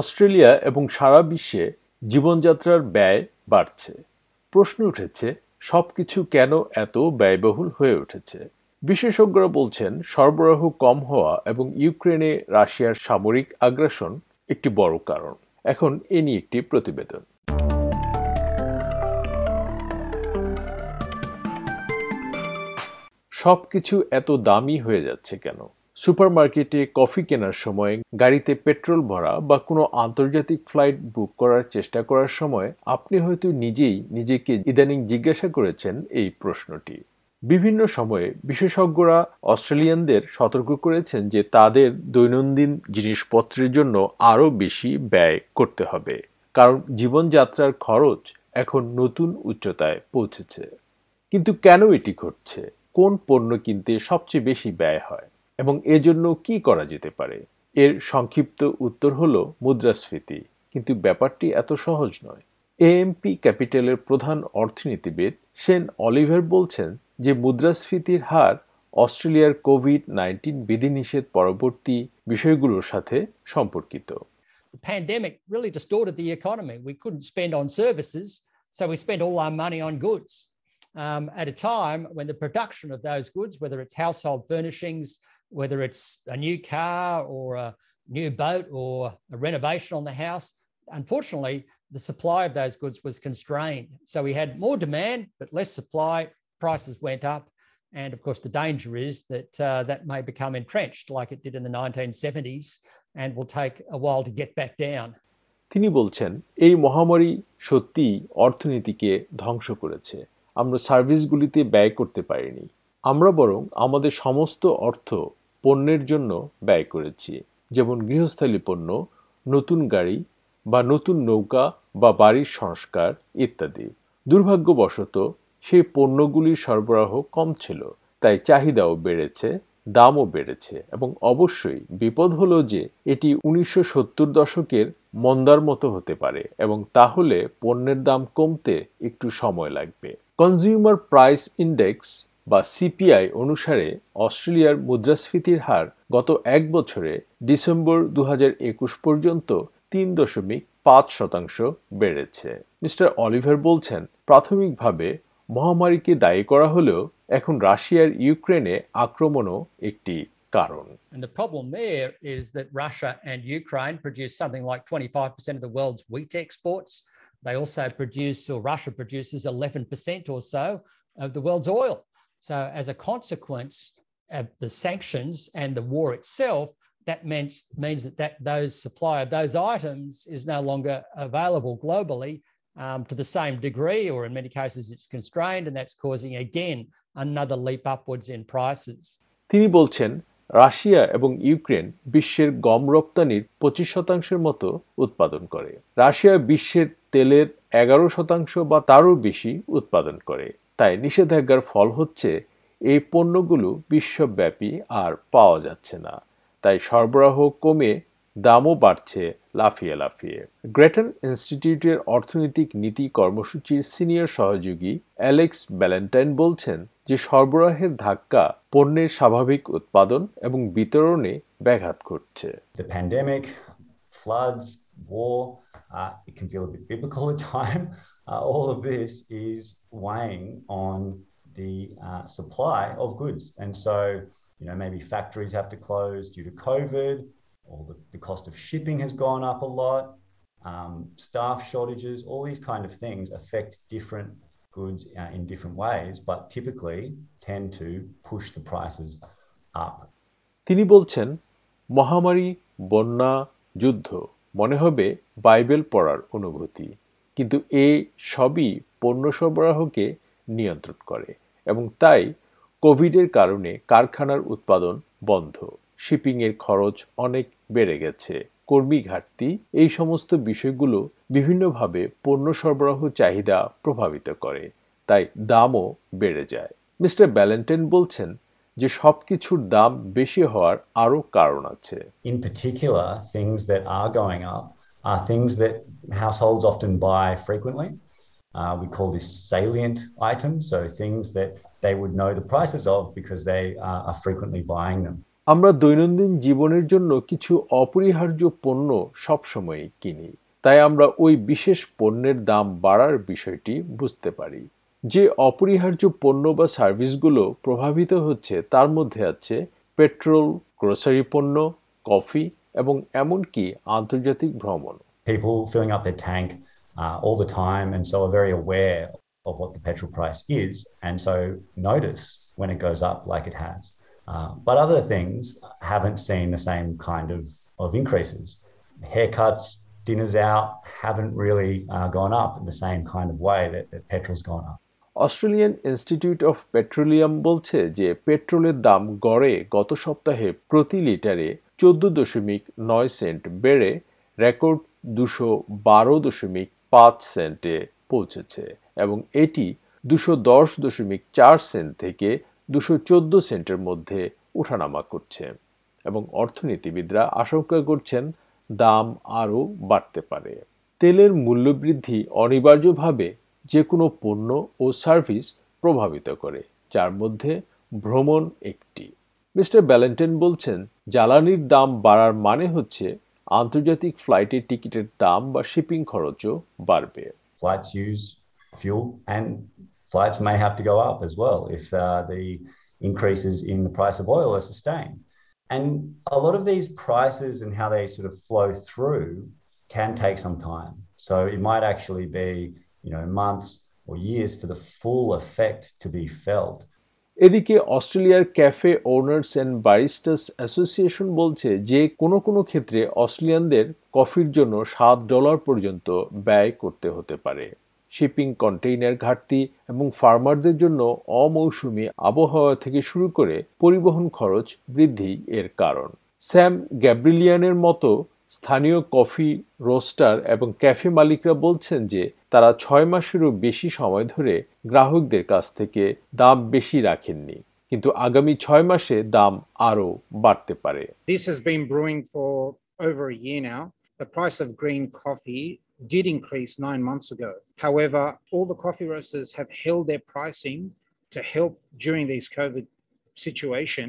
Australia এবং সারা বিশ্বে জীবনযাত্রার ব্যয় বাড়ছে। প্রশ্ন উঠেছে, সবকিছু কেন এত ব্যয়বহুল হয়ে উঠেছে? বিশেষজ্ঞরা বলছেন, সরবরাহ কম হওয়া এবং ইউক্রেনে রাশিয়ার সামরিক আগ্রাসন একটি বড় কারণ। এখন এ নিয়ে একটি প্রতিবেদন। সবকিছু এত দামি হয়ে যাচ্ছে কেন? সুপারমার্কেটে কফি কেনার সময় গাড়িতে পেট্রোল ভরা বা কোনো আন্তর্জাতিক ফ্লাইট বুক করার চেষ্টা করার সময় আপনি হয়তো নিজেই নিজেকে ইদানিং জিজ্ঞাসা করেছেন এই প্রশ্নটি। বিভিন্ন সময়ে বিশেষজ্ঞরা অস্ট্রেলিয়ানদের সতর্ক করেছেন যে তাদের দৈনন্দিন জিনিসপত্রের জন্য আরও বেশি ব্যয় করতে হবে, কারণ জীবনযাত্রার খরচ এখন নতুন উচ্চতায় পৌঁছেছে। কিন্তু কেন এটি ঘটছে? কোন পণ্য কিনতে সবচেয়ে বেশি ব্যয় হয়? এবং এজন্য কি করা যেতে পারে এর সংক্ষিপ্ত উত্তর হল মুদ্রাস্ফীতি কিন্তু ব্যাপারটি এত সহজ নয় এএমপি ক্যাপিটালের প্রধান অর্থনীতিবিদ সেন অলিভার বলছেন যে মুদ্রাস্ফীতির হার অস্ট্রেলিয়ার কোভিড নাইন্টিন বিধিনিষেধ পরবর্তী বিষয়গুলোর সাথে সম্পর্কিত The pandemic really distorted the economy. We couldn't spend on services, so we spent all our money on goods. Um, at a time when the production of those goods, whether it's household furnishings, whether it's a new car or a new boat or a renovation on the house, unfortunately, the supply of those goods was constrained. So we had more demand, but less supply, prices went up. And of course, the danger is that uh, that may become entrenched like it did in the 1970s and will take a while to get back down. তিনি বলছেন এই মহামারী সত্যিই অর্থনীতিকে ধ্বংস করেছে আমরা সার্ভিসগুলিতে ব্যয় করতে পারিনি আমরা বরং আমাদের সমস্ত অর্থ পণ্যের জন্য ব্যয় করেছি। যেমন গৃহস্থালী পণ্য, নতুন গাড়ি বা নতুন নৌকা বা বাড়ির সংস্কার ইত্যাদি। দুর্ভাগ্যবশত, সেই পণ্যগুলির সরবরাহ কম ছিল, তাই চাহিদাও বেড়েছে, দামও বেড়েছে এবং অবশ্যই বিপদ হলো যে এটি উনিশশো সত্তর দশকের মন্দার মতো হতে পারে এবং তাহলে পণ্যের দাম কমতে একটু সময় লাগবে। কনজিউমার প্রাইস ইন্ডেক্স বা সিপিআই অনুসারে অস্ট্রেলিয়ার মুদ্রাস্ফীতির হার গত এক বছরে ডিসেম্বর দুহাজার একুশ পর্যন্ত তিন দশমিক পাঁচ শতাংশ বেড়েছে মিস্টার অলিভার বলছেন প্রাথমিকভাবে মহামারীকে দায়ী করা হলেও এখন রাশিয়ার ইউক্রেনে আক্রমণও একটি কারণ And the problem there is that Russia and Ukraine produce something like 25% of the world's wheat exports. They also produce, or Russia produces 11% or so of the world's oil. So, as a consequence of the sanctions and the war itself, that means, means that, that those supply of those items is no longer available globally um, to the same degree, or in many cases, it's constrained, and that's causing again another leap upwards in prices. তিনি বলছেন Russia এবং Ukraine বিশ্বের গম রপ্তানির পঁচিশ শতাংশের মতো উৎপাদন করে রাশিয়া বিশ্বের তেলের এগারো শতাংশ বা তারও বেশি উৎপাদন করে তাই নিষেধাজ্ঞার ফল হচ্ছে এই পণ্যগুলো বিশ্বব্যাপী আর পাওয়া যাচ্ছে না তাই সরবরাহ কমে দামও বাড়ছে লাফিয়ে লাফিয়ে গ্রেটন ইনস্টিটিউটের অর্থনৈতিক নীতি কর্মসূচির সিনিয়র সহযোগী অ্যালেক্স ব্যালেন্টাইন বলছেন যে সরবরাহের ধাক্কা পণ্যের স্বাভাবিক উৎপাদন এবং বিতরণে ব্যাঘাত ঘটছে uh, it can feel a bit biblical at time. Uh, all of this is weighing on the uh, supply of goods. And so, you know, maybe factories have to close due to COVID, or the, the cost of shipping has gone up a lot, um, staff shortages, all these kind of things affect different goods uh, in different ways, but typically tend to push the prices up. তিনি বলছেন মহামারী বন্যা যুদ্ধ মনে হবে Bible পড়ার অনুভূতি কিন্তু এ সবই পণ্য সরবরাহকে নিয়ন্ত্রণ করে এবং তাই কোভিডের কারণে কারখানার উৎপাদন বন্ধ। শিপিংয়ের খরচ অনেক বেড়ে গেছে। কর্মী ঘাটতি এই সমস্ত বিষয়গুলো বিভিন্নভাবে পণ্য সরবরাহ চাহিদা প্রভাবিত করে তাই দামও বেড়ে যায়। মিস্টার ব্যালেন্টেন বলছেন যে সবকিছুর দাম বেশি হওয়ার আরও কারণ আছে। In particular, things that are going up are things that households often buy frequently. Uh, we call this salient items, so things that they would know the prices of because they uh, are frequently buying them. আমরা দৈনন্দিন জীবনের জন্য কিছু অপরিহার্য পণ্য সবসময় কিনি তাই আমরা ওই বিশেষ পণ্যের দাম বাড়ার বিষয়টি বুঝতে পারি যে অপরিহার্য পণ্য বা সার্ভিসগুলো প্রভাবিত হচ্ছে তার মধ্যে আছে পেট্রোল গ্রোসারি পণ্য কফি এবং এমনকি আন্তর্জাতিক ভ্রমণ People filling up their tank uh, all the time and so are very aware of what the petrol price is and so notice when it goes up like it has. Uh, but other things haven't seen the same kind of, of increases. Haircuts, dinners out haven't really uh, gone up in the same kind of way that, that petrol's gone up. Australian Institute of Petroleum বলছে যে পেট্রোলের দাম গড়ে গত সপ্তাহে প্রতি লিটারে চোদ্দ দশমিক নয় সেন্ট বেড়ে রেকর্ড দুশো বারো দশমিক পাঁচ সেন্টে পৌঁছেছে এবং এটি দুশো দশ দশমিক চার সেন্ট থেকে দুশো চোদ্দ সেন্টের মধ্যে ওঠানামা করছে এবং অর্থনীতিবিদরা আশঙ্কা করছেন দাম আরও বাড়তে পারে। তেলের মূল্যবৃদ্ধি অনিবার্যভাবে যে কোনো পণ্য ও সার্ভিস প্রভাবিত করে, যার মধ্যে ভ্রমণ একটি। মিস্টার ব্যালেন্টেন বলছেন জ্বালানির দাম বাড়ার মানে হচ্ছে আন্তর্জাতিক ফ্লাইটের টিকিটের দাম বা শিপিং খরচও বাড়বে Flights use fuel and flights may have to go up as well if uh, the increases in the price of oil are sustained. And a lot of these prices and how they sort of flow through can take some time. So it might actually be, you know, months or years for the full effect to be felt. এদিকে অস্ট্রেলিয়ার cafe owners and baristas association বলছে যে কোনো কোনো ক্ষেত্রে অস্ট্রেলিয়ানদের কফির জন্য সাত ডলার পর্যন্ত ব্যয় করতে হতে পারে। শিপিং কন্টেইনার ঘাটতি এবং ফার্মারদের জন্য অমৌসুমি আবহাওয়া থেকে শুরু করে পরিবহন খরচ বৃদ্ধি এর কারণ। স্যাম গ্যাব্রিলিয়ানের মতো স্থানীয় কফি রোস্টার এবং ক্যাফে মালিকরা বলছেন যে তারা ছয় মাসেরও বেশি সময় ধরে গ্রাহকদের কাছ থেকে দাম বেশি রাখেননি কিন্তু আগামী ছয় মাসে দাম আরও বাড়তে পারে This has been brewing for over a year now. The price of green coffee did increase nine months ago. However, all the coffee roasters have held their pricing to help during this COVID situation,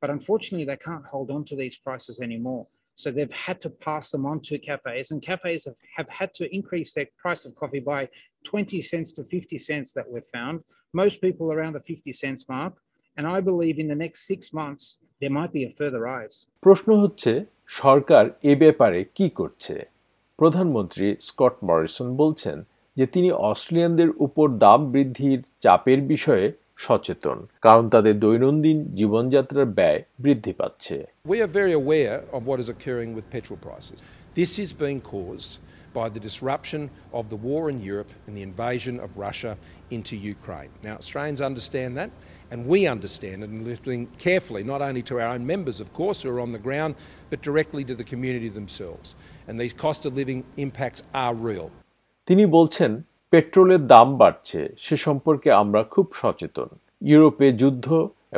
but unfortunately, they can't hold on to these prices anymore. So they've had to pass them on to cafes, and cafes have, have had to increase their price of coffee by 20 cents to 50 cents that we've found. Most people around the 50 cents mark. And I believe in the next six months, there might be a further rise. প্রশ্ন হচ্ছে সরকার এ ব্যাপারে কি করছে প্রধানমন্ত্রী Scott Morrison বলছেন যে তিনি অস্ট্রেলিয়ানদের উপর দাম বৃদ্ধির চাপের বিষয়ে সচেতন কারণ তাদের দৈনন্দিন জীবনযাত্রার ব্যয় বৃদ্ধি পাচ্ছে We are very aware of what is occurring with petrol prices. This is being caused by the disruption of the war in Europe and the invasion of Russia into Ukraine. Now, Australians understand that, and we understand it, and listening carefully, not only to our own members, of course, who are on the ground, but directly to the community themselves. And these cost of living impacts are real. তিনি বলছেন পেট্রোলের দাম বাড়ছে, সে সম্পর্কে আমরা খুব সচেতন। ইউরোপে যুদ্ধ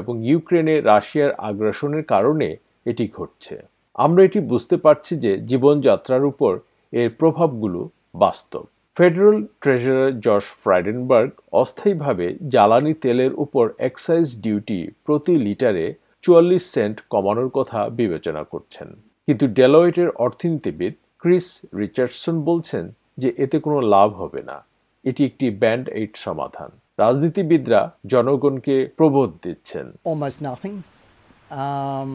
এবং ইউক্রেনে রাশিয়ার আগ্রাসনের কারণে এটি ঘটছে। আমরা এটি বুঝতে পারছি যে জীবনযাত্রার উপর এর প্রভাবগুলো বাস্তব। ফেডারেল ট্রেজারার জর্জ ফ্রাইডেনবার্গ অস্থায়ীভাবে জ্বালানি তেলের উপর এক্সাইজ ডিউটি প্রতি লিটারে চুয়াল্লিশ সেন্ট কমানোর কথা বিবেচনা করছেন। কিন্তু ডেলয়েটের অর্থনীতিবিদ ক্রিস রিচার্ডসন বলছেন যে এতে কোনো লাভ হবে না। এটি একটি ব্যান্ড এইড সমাধান রাজনীতিবিদরা জনগণকে প্রবোধ দিচ্ছেন almost nothing. Um,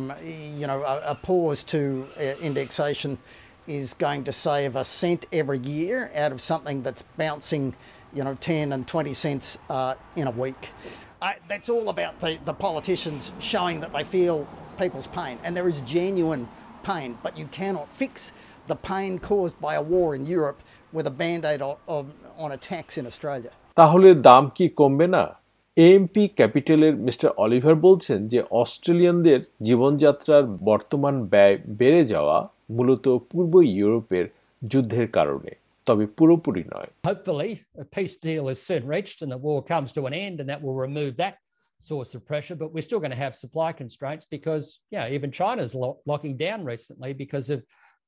you know, a, a pause to uh, indexation is going to save a cent every year out of something that's bouncing, you know, 10 and 20 cents uh, in a week. I, that's all about the, the politicians showing that they feel people's pain. And there is genuine pain, but you cannot fix the pain caused by a war in Europe with a band aid on, on, on a tax in Australia. তাহলে দাম কি কমবে না AMP ক্যাপিটালের mister Oliver বলছেন যে অস্ট্রেলিয়ানদের জীবনযাত্রার বর্তমান ব্যয় বেড়ে যাওয়া মূলত পূর্ব ইউরোপের যুদ্ধের কারণে তবে পুরোপুরি নয় Hopefully, a peace deal is soon reached and the war comes to an end, and that will remove that source of pressure. But we're still going to have supply constraints because, yeah, even China's lo- locking down recently because of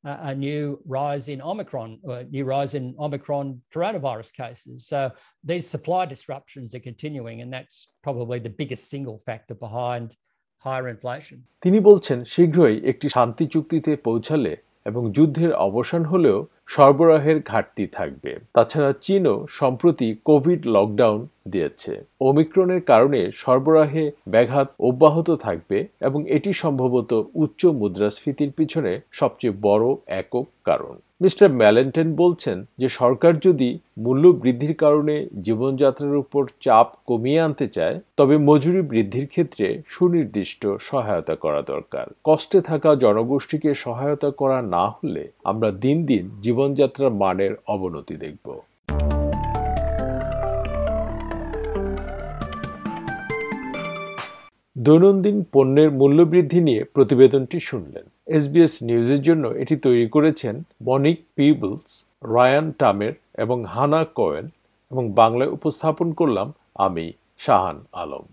uh, a new rise in Omicron, a new rise in Omicron coronavirus cases. So these supply disruptions are continuing, and that's probably the biggest single factor behind higher inflation. তিনি বলছেন শীঘ্রই একটি শান্তি চুক্তিতে পৌঁছালে এবং যুদ্ধের অবসান হলেও সরবরাহের ঘাটতি থাকবে। তাছাড়া চীনও সম্প্রতি কোভিড লকডাউন দিয়েছে। ওমিক্রনের কারণে সরবরাহে ব্যাঘাত অব্যাহত থাকবে এবং এটি সম্ভবত উচ্চ মুদ্রাস্ফীতির পিছনে সবচেয়ে বড় একক কারণ। মিস্টার ম্যালেন্টেন বলছেন যে সরকার যদি মূল্য বৃদ্ধির কারণে জীবনযাত্রার উপর চাপ কমিয়ে আনতে চায়, তবে মজুরি বৃদ্ধির ক্ষেত্রে সুনির্দিষ্ট সহায়তা করা দরকার। কষ্টে থাকা জনগোষ্ঠীকে সহায়তা করা না হলে আমরা দিন দিন জীবনযাত্রার মানের অবনতি দেখব। দৈনন্দিন পণ্যের মূল্যবৃদ্ধি নিয়ে প্রতিবেদনটি শুনলেন। এসবিএস নিউজের জন্য এটি তৈরি করেছেন মনিক পিবলস, রায়ান টামের এবং হানা কোয়েন এবং বাংলায় উপস্থাপন করলাম আমি, শাহান আলম।